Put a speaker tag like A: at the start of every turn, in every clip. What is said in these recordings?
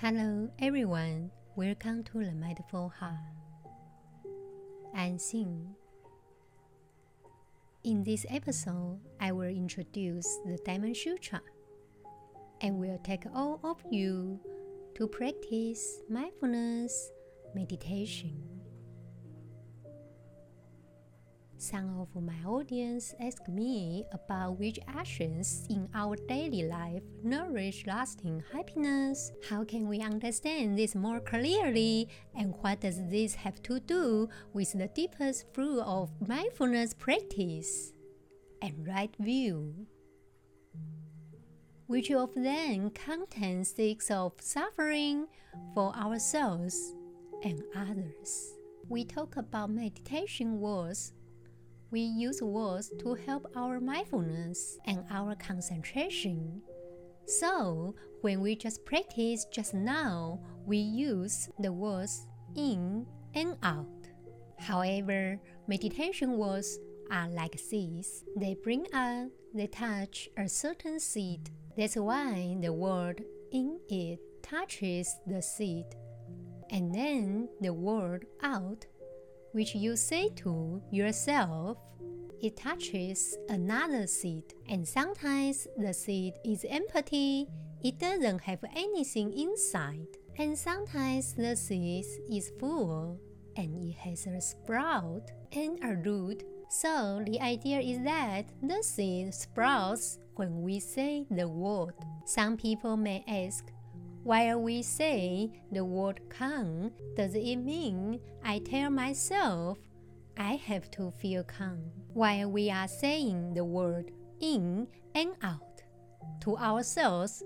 A: Hello, everyone. Welcome to the Mindful Heart. I'm. In this episode, I will introduce the Diamond Sutra and will take all of you to practice mindfulness meditation. Some of my audience ask me about which actions in our daily life nourish lasting happiness. How can we understand this more clearly? And what does this have to do with the deepest fruit of mindfulness practice and right view? Which of them contains six of suffering for ourselves and others? We talk about meditation words we use words to help our mindfulness and our concentration. So, when we just practice just now, we use the words in and out. However, meditation words are like seeds. They bring up, they touch a certain seed. That's why the word in it touches the seed. And then the word out which you say to yourself, it touches another seed, and sometimes the seed is empty, it doesn't have anything inside, and sometimes the seed is full and it has a sprout and a root. So the idea is that the seed sprouts when we say the word. Some people may ask, while we say the word calm, does it mean I tell myself I have to feel calm? While we are saying the word in and out to ourselves,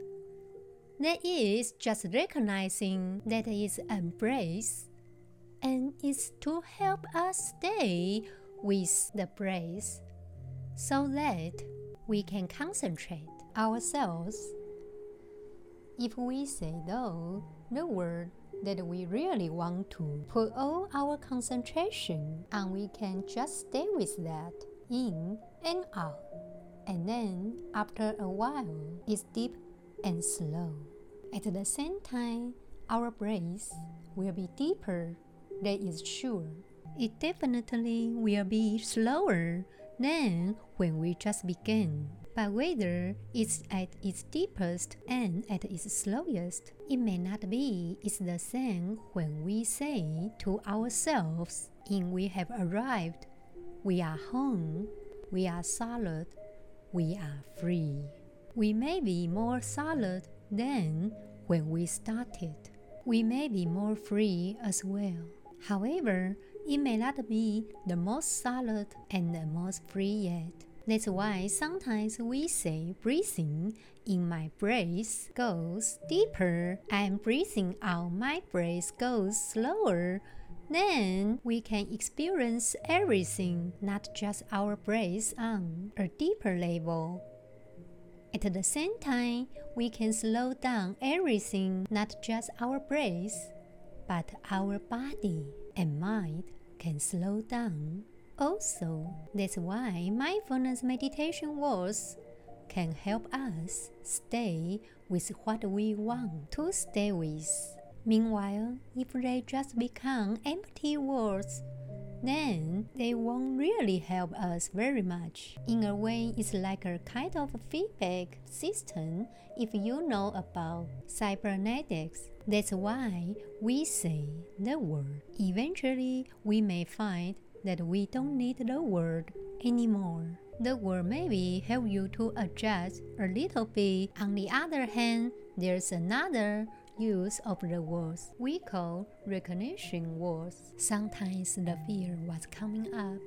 A: that is just recognizing that is embrace and is to help us stay with the breath so that we can concentrate ourselves if we say though the word that we really want to put all our concentration and we can just stay with that in and out. And then after a while it's deep and slow. At the same time our breath will be deeper that is sure. It definitely will be slower than when we just begin but whether it's at its deepest and at its slowest, it may not be. It's the same when we say to ourselves, in we have arrived, we are home, we are solid, we are free. We may be more solid than when we started. We may be more free as well. However, it may not be the most solid and the most free yet. That's why sometimes we say breathing in my breath goes deeper and breathing out my breath goes slower. Then we can experience everything, not just our breath, on a deeper level. At the same time, we can slow down everything, not just our breath, but our body and mind can slow down. Also, that's why mindfulness meditation words can help us stay with what we want to stay with. Meanwhile, if they just become empty words, then they won't really help us very much. In a way, it's like a kind of feedback system if you know about cybernetics. That's why we say the word. Eventually, we may find that we don't need the word anymore. The word maybe help you to adjust a little bit. On the other hand, there's another use of the words we call recognition words. Sometimes the fear was coming up,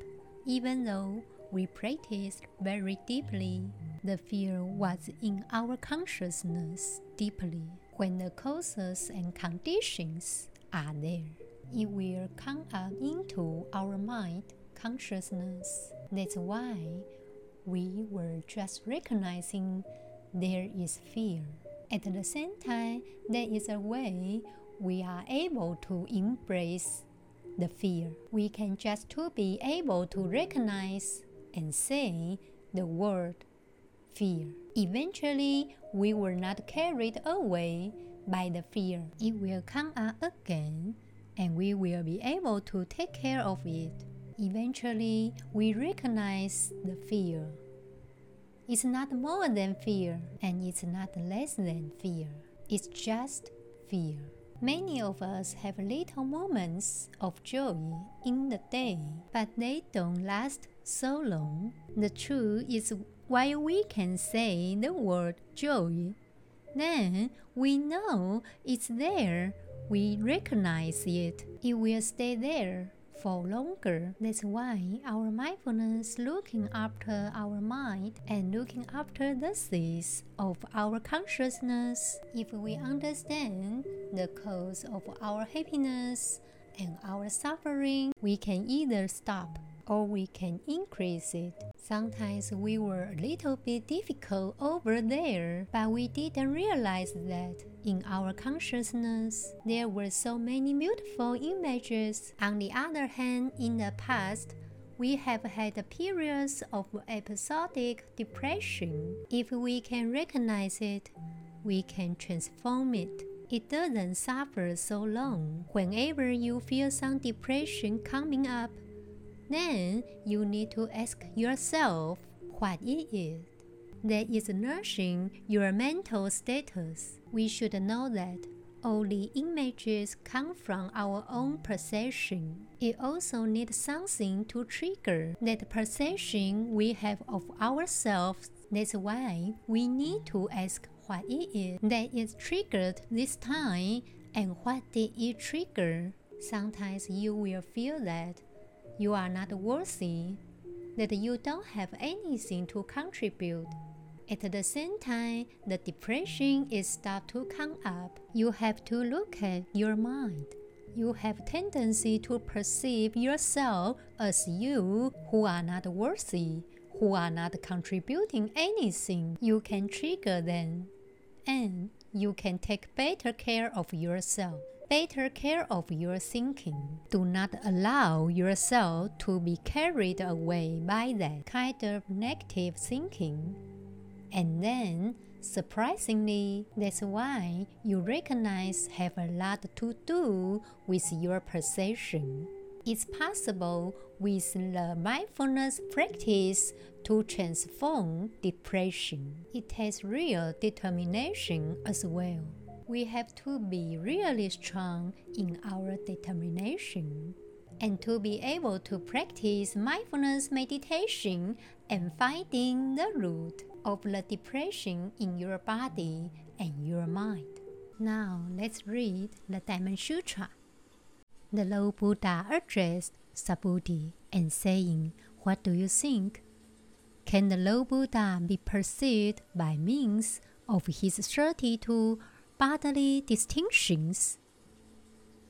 A: even though we practiced very deeply. The fear was in our consciousness deeply when the causes and conditions are there it will come up into our mind consciousness. That's why we were just recognizing there is fear. At the same time, there is a way we are able to embrace the fear. We can just to be able to recognize and say the word fear. Eventually, we were not carried away by the fear. It will come up again, and we will be able to take care of it. Eventually, we recognize the fear. It's not more than fear, and it's not less than fear. It's just fear. Many of us have little moments of joy in the day, but they don't last so long. The truth is, while we can say the word joy, then we know it's there, we recognize it, it will stay there for longer. That's why our mindfulness looking after our mind and looking after the seeds of our consciousness. If we understand the cause of our happiness and our suffering, we can either stop or we can increase it. Sometimes we were a little bit difficult over there, but we didn't realize that in our consciousness there were so many beautiful images. On the other hand, in the past, we have had periods of episodic depression. If we can recognize it, we can transform it. It doesn't suffer so long. Whenever you feel some depression coming up, then you need to ask yourself what it is that is nourishing your mental status. We should know that the images come from our own perception. It also needs something to trigger that perception we have of ourselves. That's why we need to ask what it is that is triggered this time and what did it trigger. Sometimes you will feel that you are not worthy, that you don't have anything to contribute. At the same time, the depression is start to come up. You have to look at your mind. You have tendency to perceive yourself as you who are not worthy, who are not contributing anything. You can trigger them, and you can take better care of yourself better care of your thinking. Do not allow yourself to be carried away by that kind of negative thinking. And then, surprisingly, that's why you recognize have a lot to do with your perception. It's possible with the mindfulness practice to transform depression. It takes real determination as well we have to be really strong in our determination and to be able to practice mindfulness meditation and finding the root of the depression in your body and your mind. Now let's read the Diamond Sutra. The Lord Buddha addressed Subhuti and saying, What do you think? Can the Lord Buddha be perceived by means of his 32 bodily distinctions.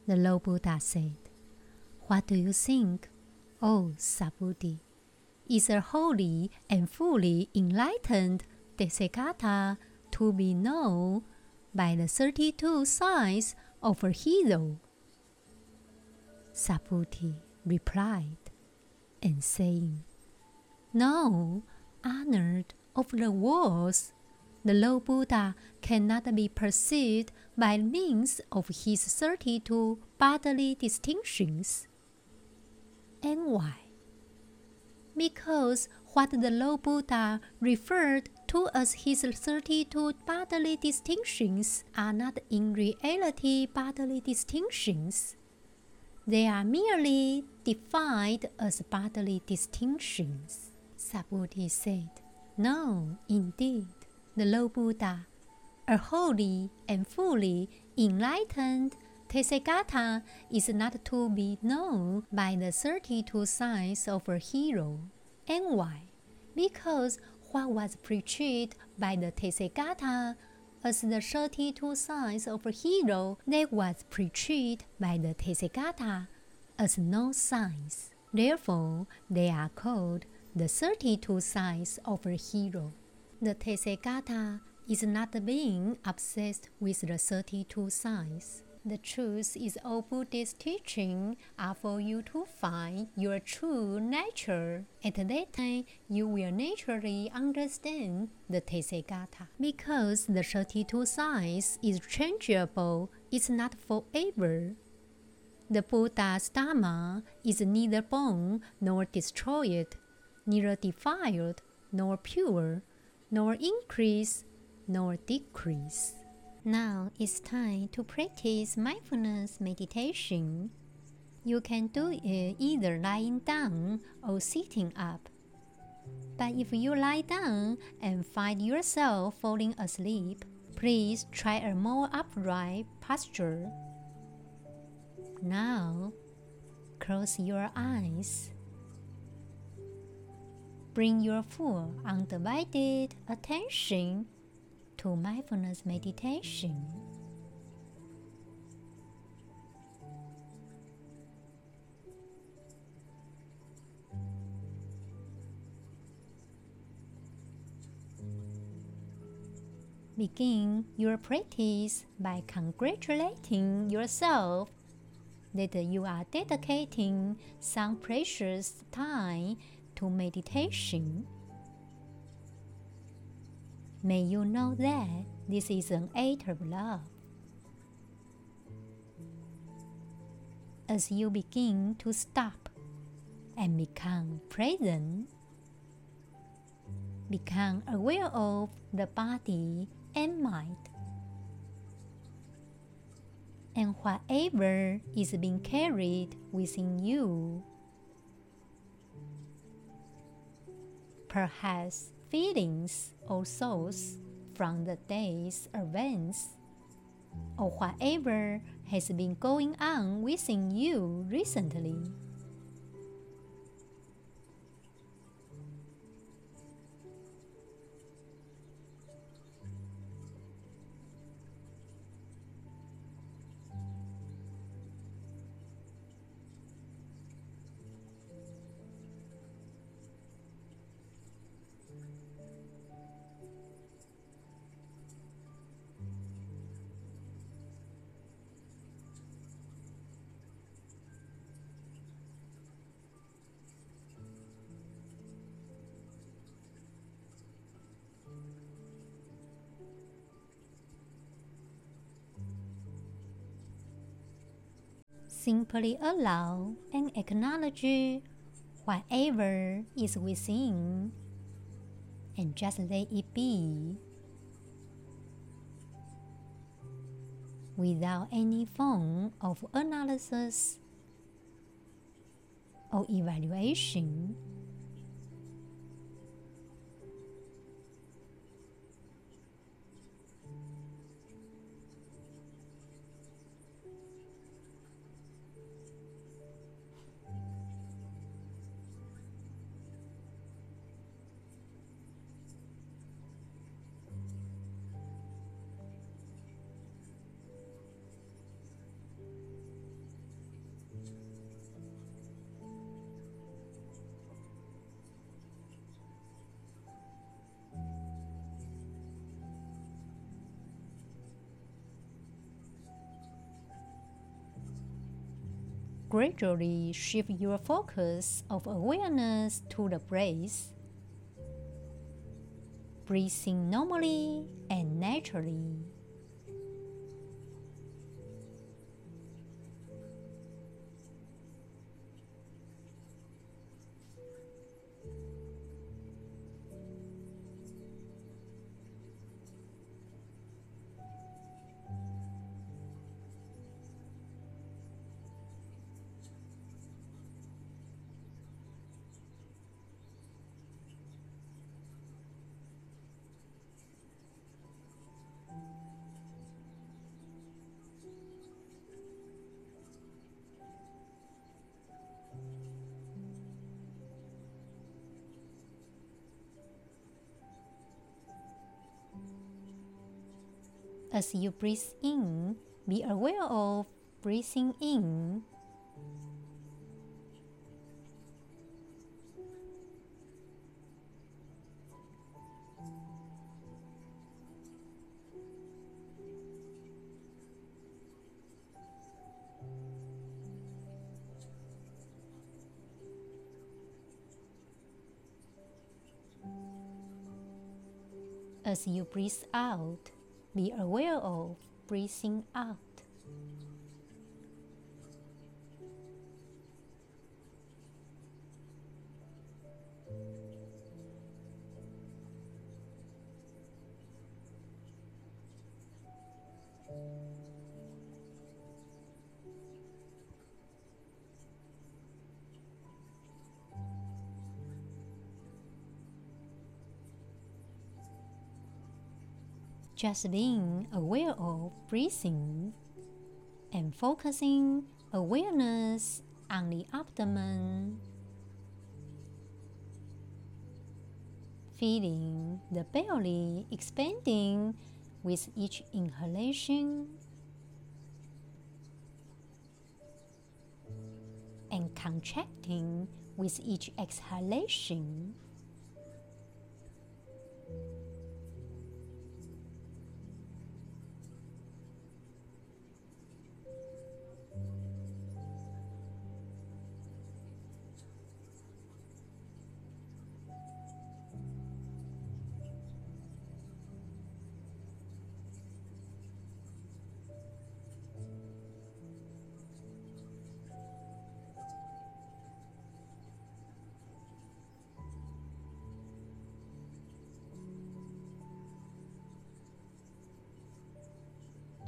A: The Lord Buddha said, What do you think, O Subhuti? Is a holy and fully enlightened Tathagata to be known by the 32 signs of a hero? Subhuti replied and saying, No, honored of the worlds the Lord Buddha cannot be perceived by means of his 32 bodily distinctions. And why? Because what the Lord Buddha referred to as his 32 bodily distinctions are not in reality bodily distinctions. They are merely defined as bodily distinctions. Subhuti said, No, indeed the Lord Buddha, a holy and fully enlightened Tathagata is not to be known by the 32 signs of a hero. And why? Because what was preached by the Tathagata as the 32 signs of a hero that was preached by the Tathagata as no signs. Therefore, they are called the 32 signs of a hero. The Tathagata is not being obsessed with the 32 signs. The truth is all Buddhist teaching are for you to find your true nature. At that time, you will naturally understand the Tathagata. Because the 32 signs is changeable, it's not forever. The Buddha's Dharma is neither born nor destroyed, neither defiled nor pure, nor increase nor decrease. Now it's time to practice mindfulness meditation. You can do it either lying down or sitting up. But if you lie down and find yourself falling asleep, please try a more upright posture. Now, close your eyes. Bring your full undivided attention to mindfulness meditation. Begin your practice by congratulating yourself that you are dedicating some precious time to meditation. May you know that this is an act of love. As you begin to stop and become present, become aware of the body and mind. And whatever is being carried within you, perhaps feelings or thoughts from the day's events, or whatever has been going on within you recently. Simply allow and acknowledge whatever is within and just let it be without any form of analysis or evaluation. Gradually shift your focus of awareness to the breath. Breathing normally and naturally. As you breathe in, be aware of breathing in. as you breathe out be aware of breathing out. Just being aware of breathing and focusing awareness on the abdomen, feeling the belly expanding with each inhalation and contracting with each exhalation.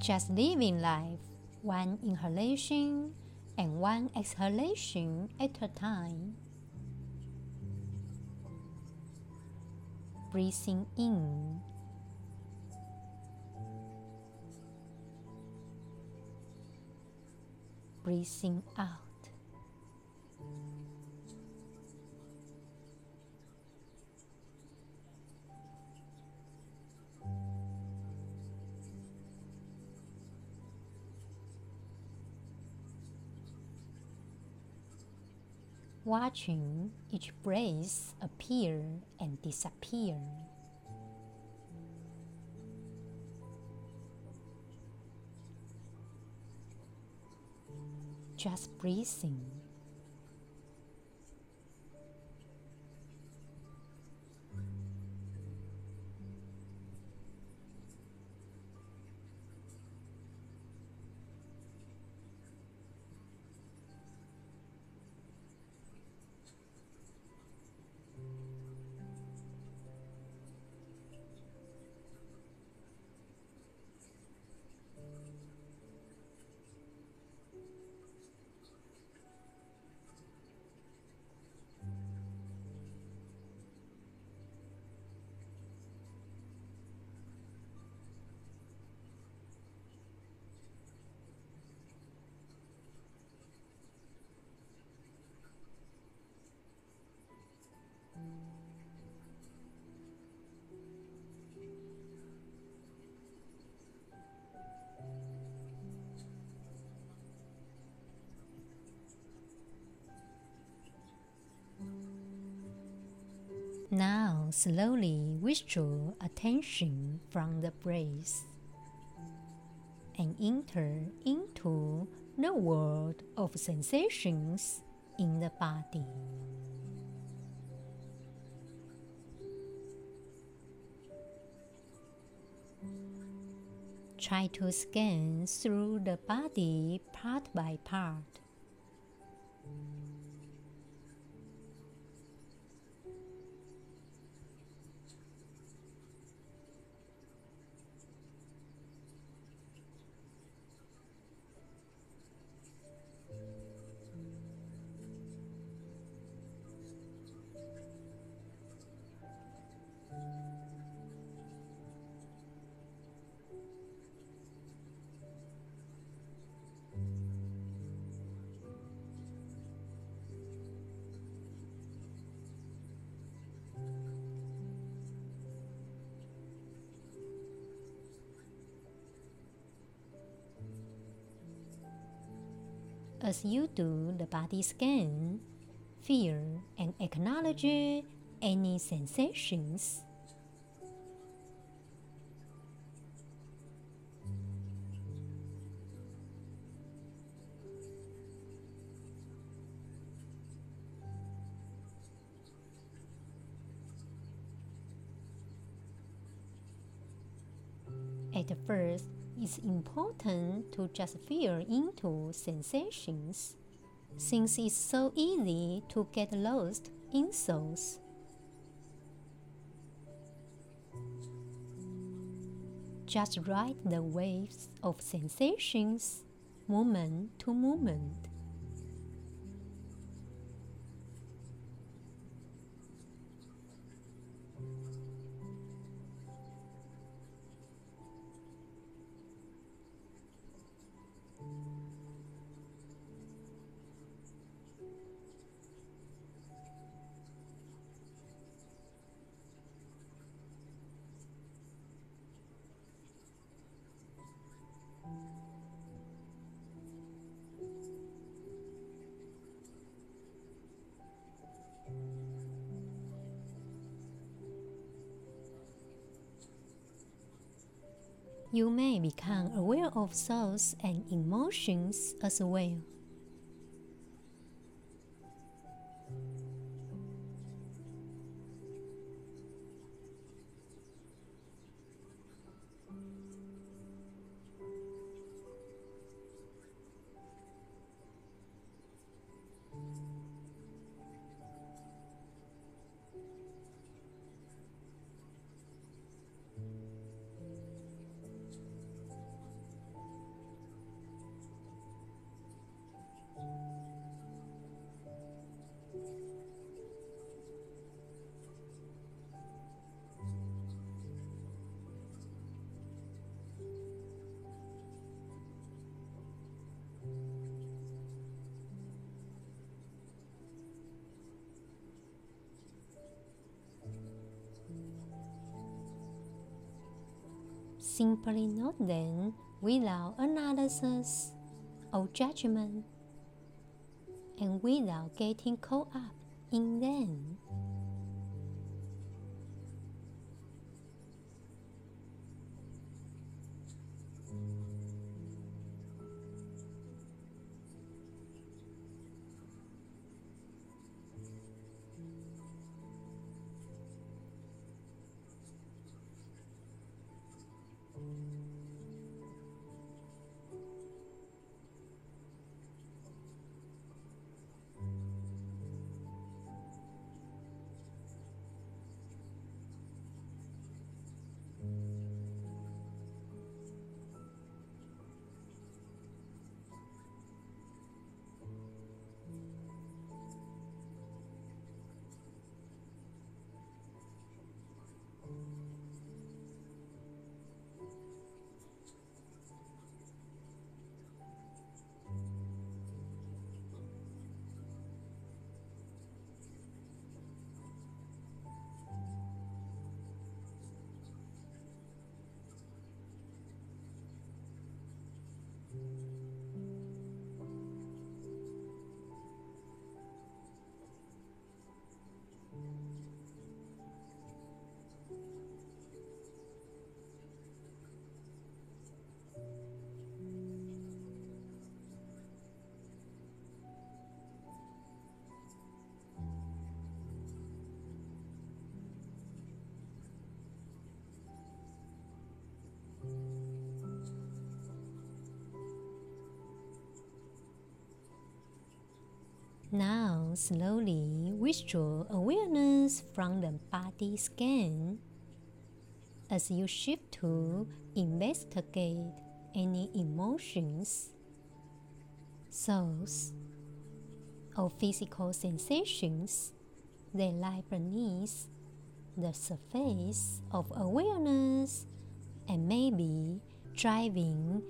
A: Just living life one inhalation and one exhalation at a time. Breathing in. Breathing out. Watching each breath appear and disappear. Just breathing. Slowly withdraw attention from the breath and enter into the world of sensations in the body. Try to scan through the body part by part. As you do the body scan, feel and acknowledge any sensations. Important to just feel into sensations, since it's so easy to get lost in thoughts. Just ride the waves of sensations, moment to moment. Of thoughts and emotions as well. Simply note them without analysis or judgment and without getting caught up in them. Now, slowly withdraw awareness from the body scan as you shift to investigate any emotions, thoughts, or physical sensations that lie beneath the surface of awareness and maybe driving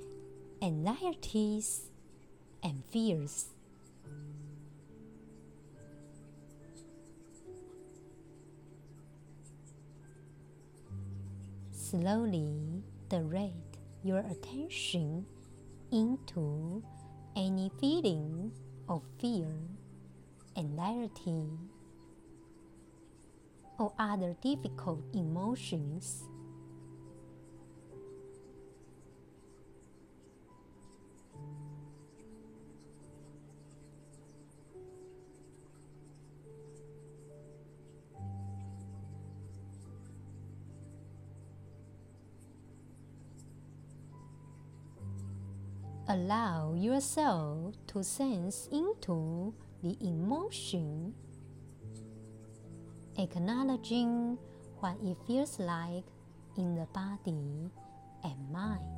A: anxieties and fears. Slowly direct your attention into any feeling of fear, anxiety, or other difficult emotions. Allow yourself to sense into the emotion, acknowledging what it feels like in the body and mind.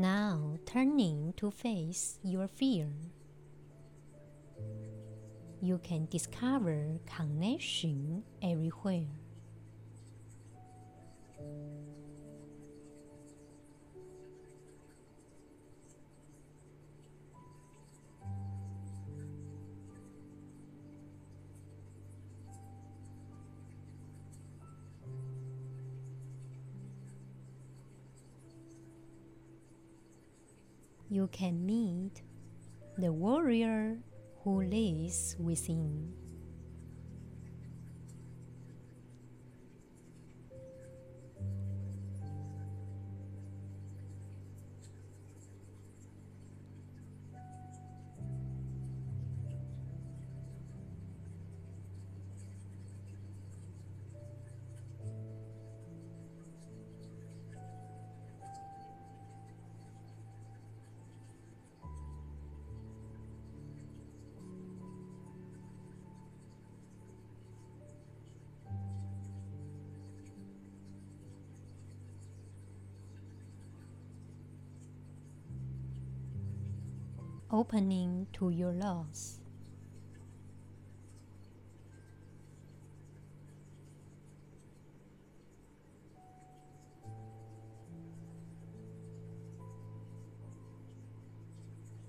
A: Now turning to face your fear. You can discover connection everywhere. You can meet the warrior who lives within. Opening to your loss.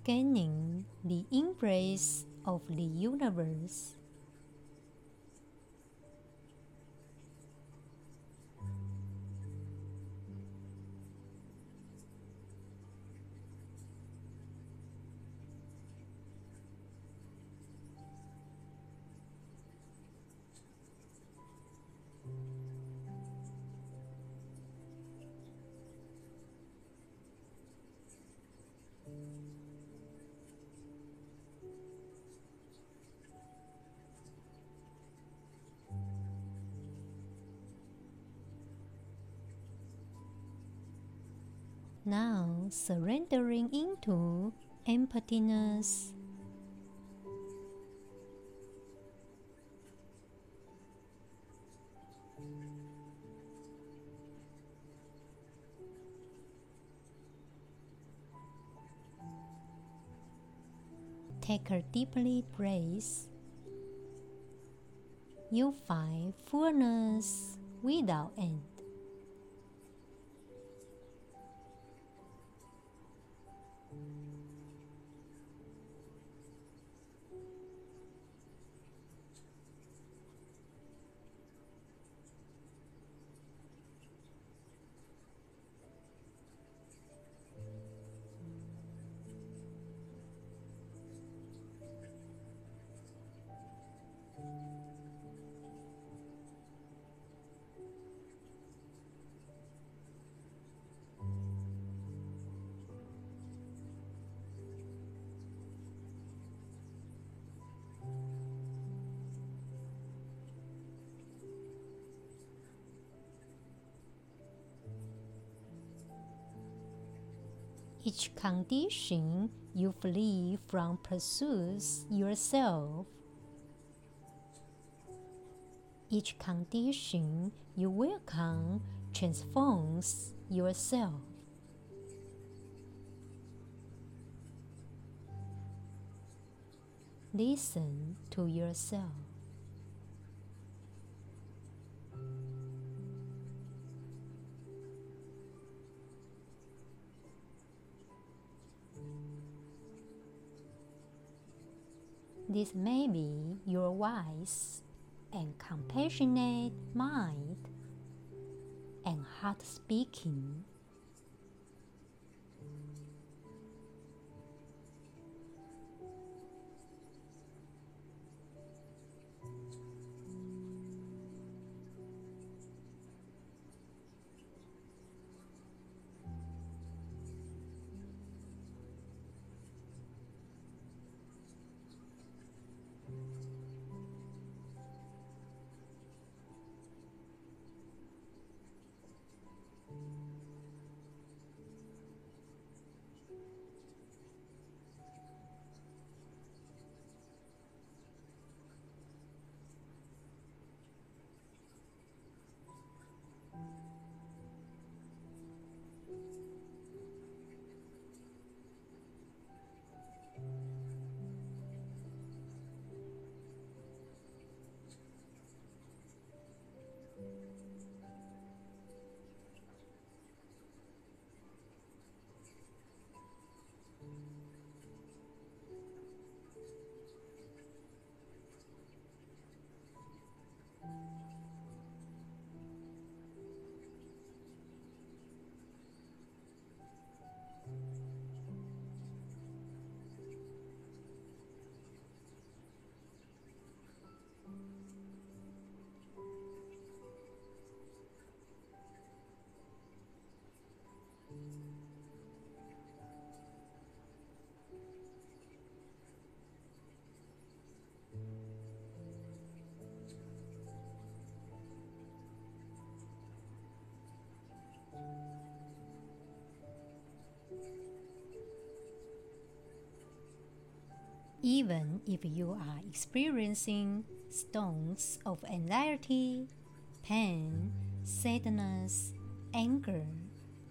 A: Gaining the embrace of the universe. Surrendering into emptiness. Take a deeply breath. You find fullness without end. Each condition you flee from pursues yourself. Each condition you welcome transforms yourself. Listen to yourself. This may be your wise and compassionate mind and heart speaking. Even if you are experiencing storms of anxiety, pain, sadness, anger,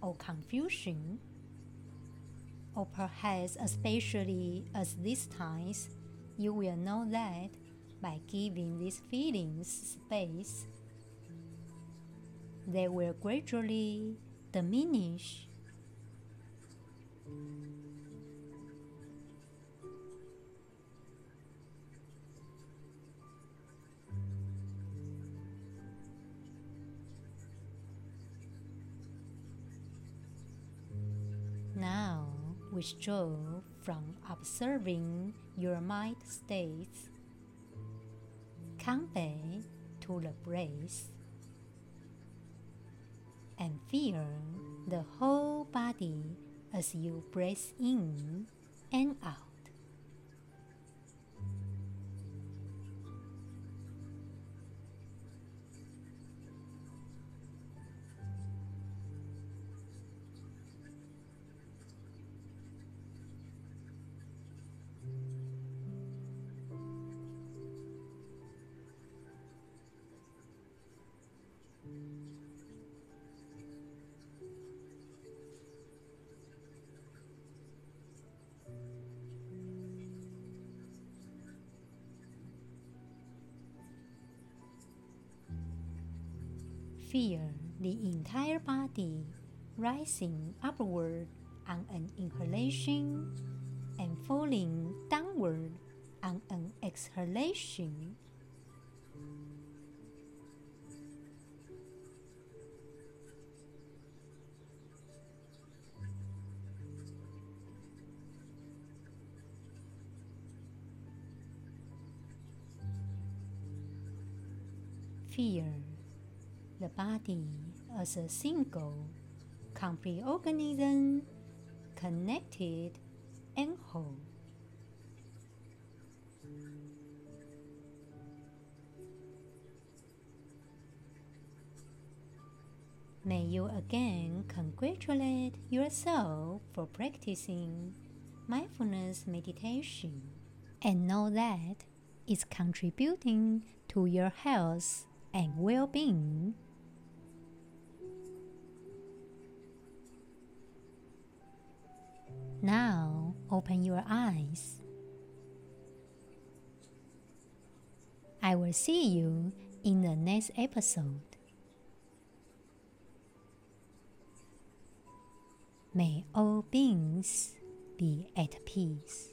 A: or confusion, or perhaps especially at these times, you will know that by giving these feelings space, they will gradually diminish. Withdraw from observing your mind states. Come back to the breath and feel the whole body as you breathe in and out. Rising upward on an inhalation and falling downward on an exhalation. Feel the body as a single, complete organism, connected and whole. May you again congratulate yourself for practicing mindfulness meditation and know that it's contributing to your health and well being. Now open your eyes. I will see you in the next episode. May all beings be at peace.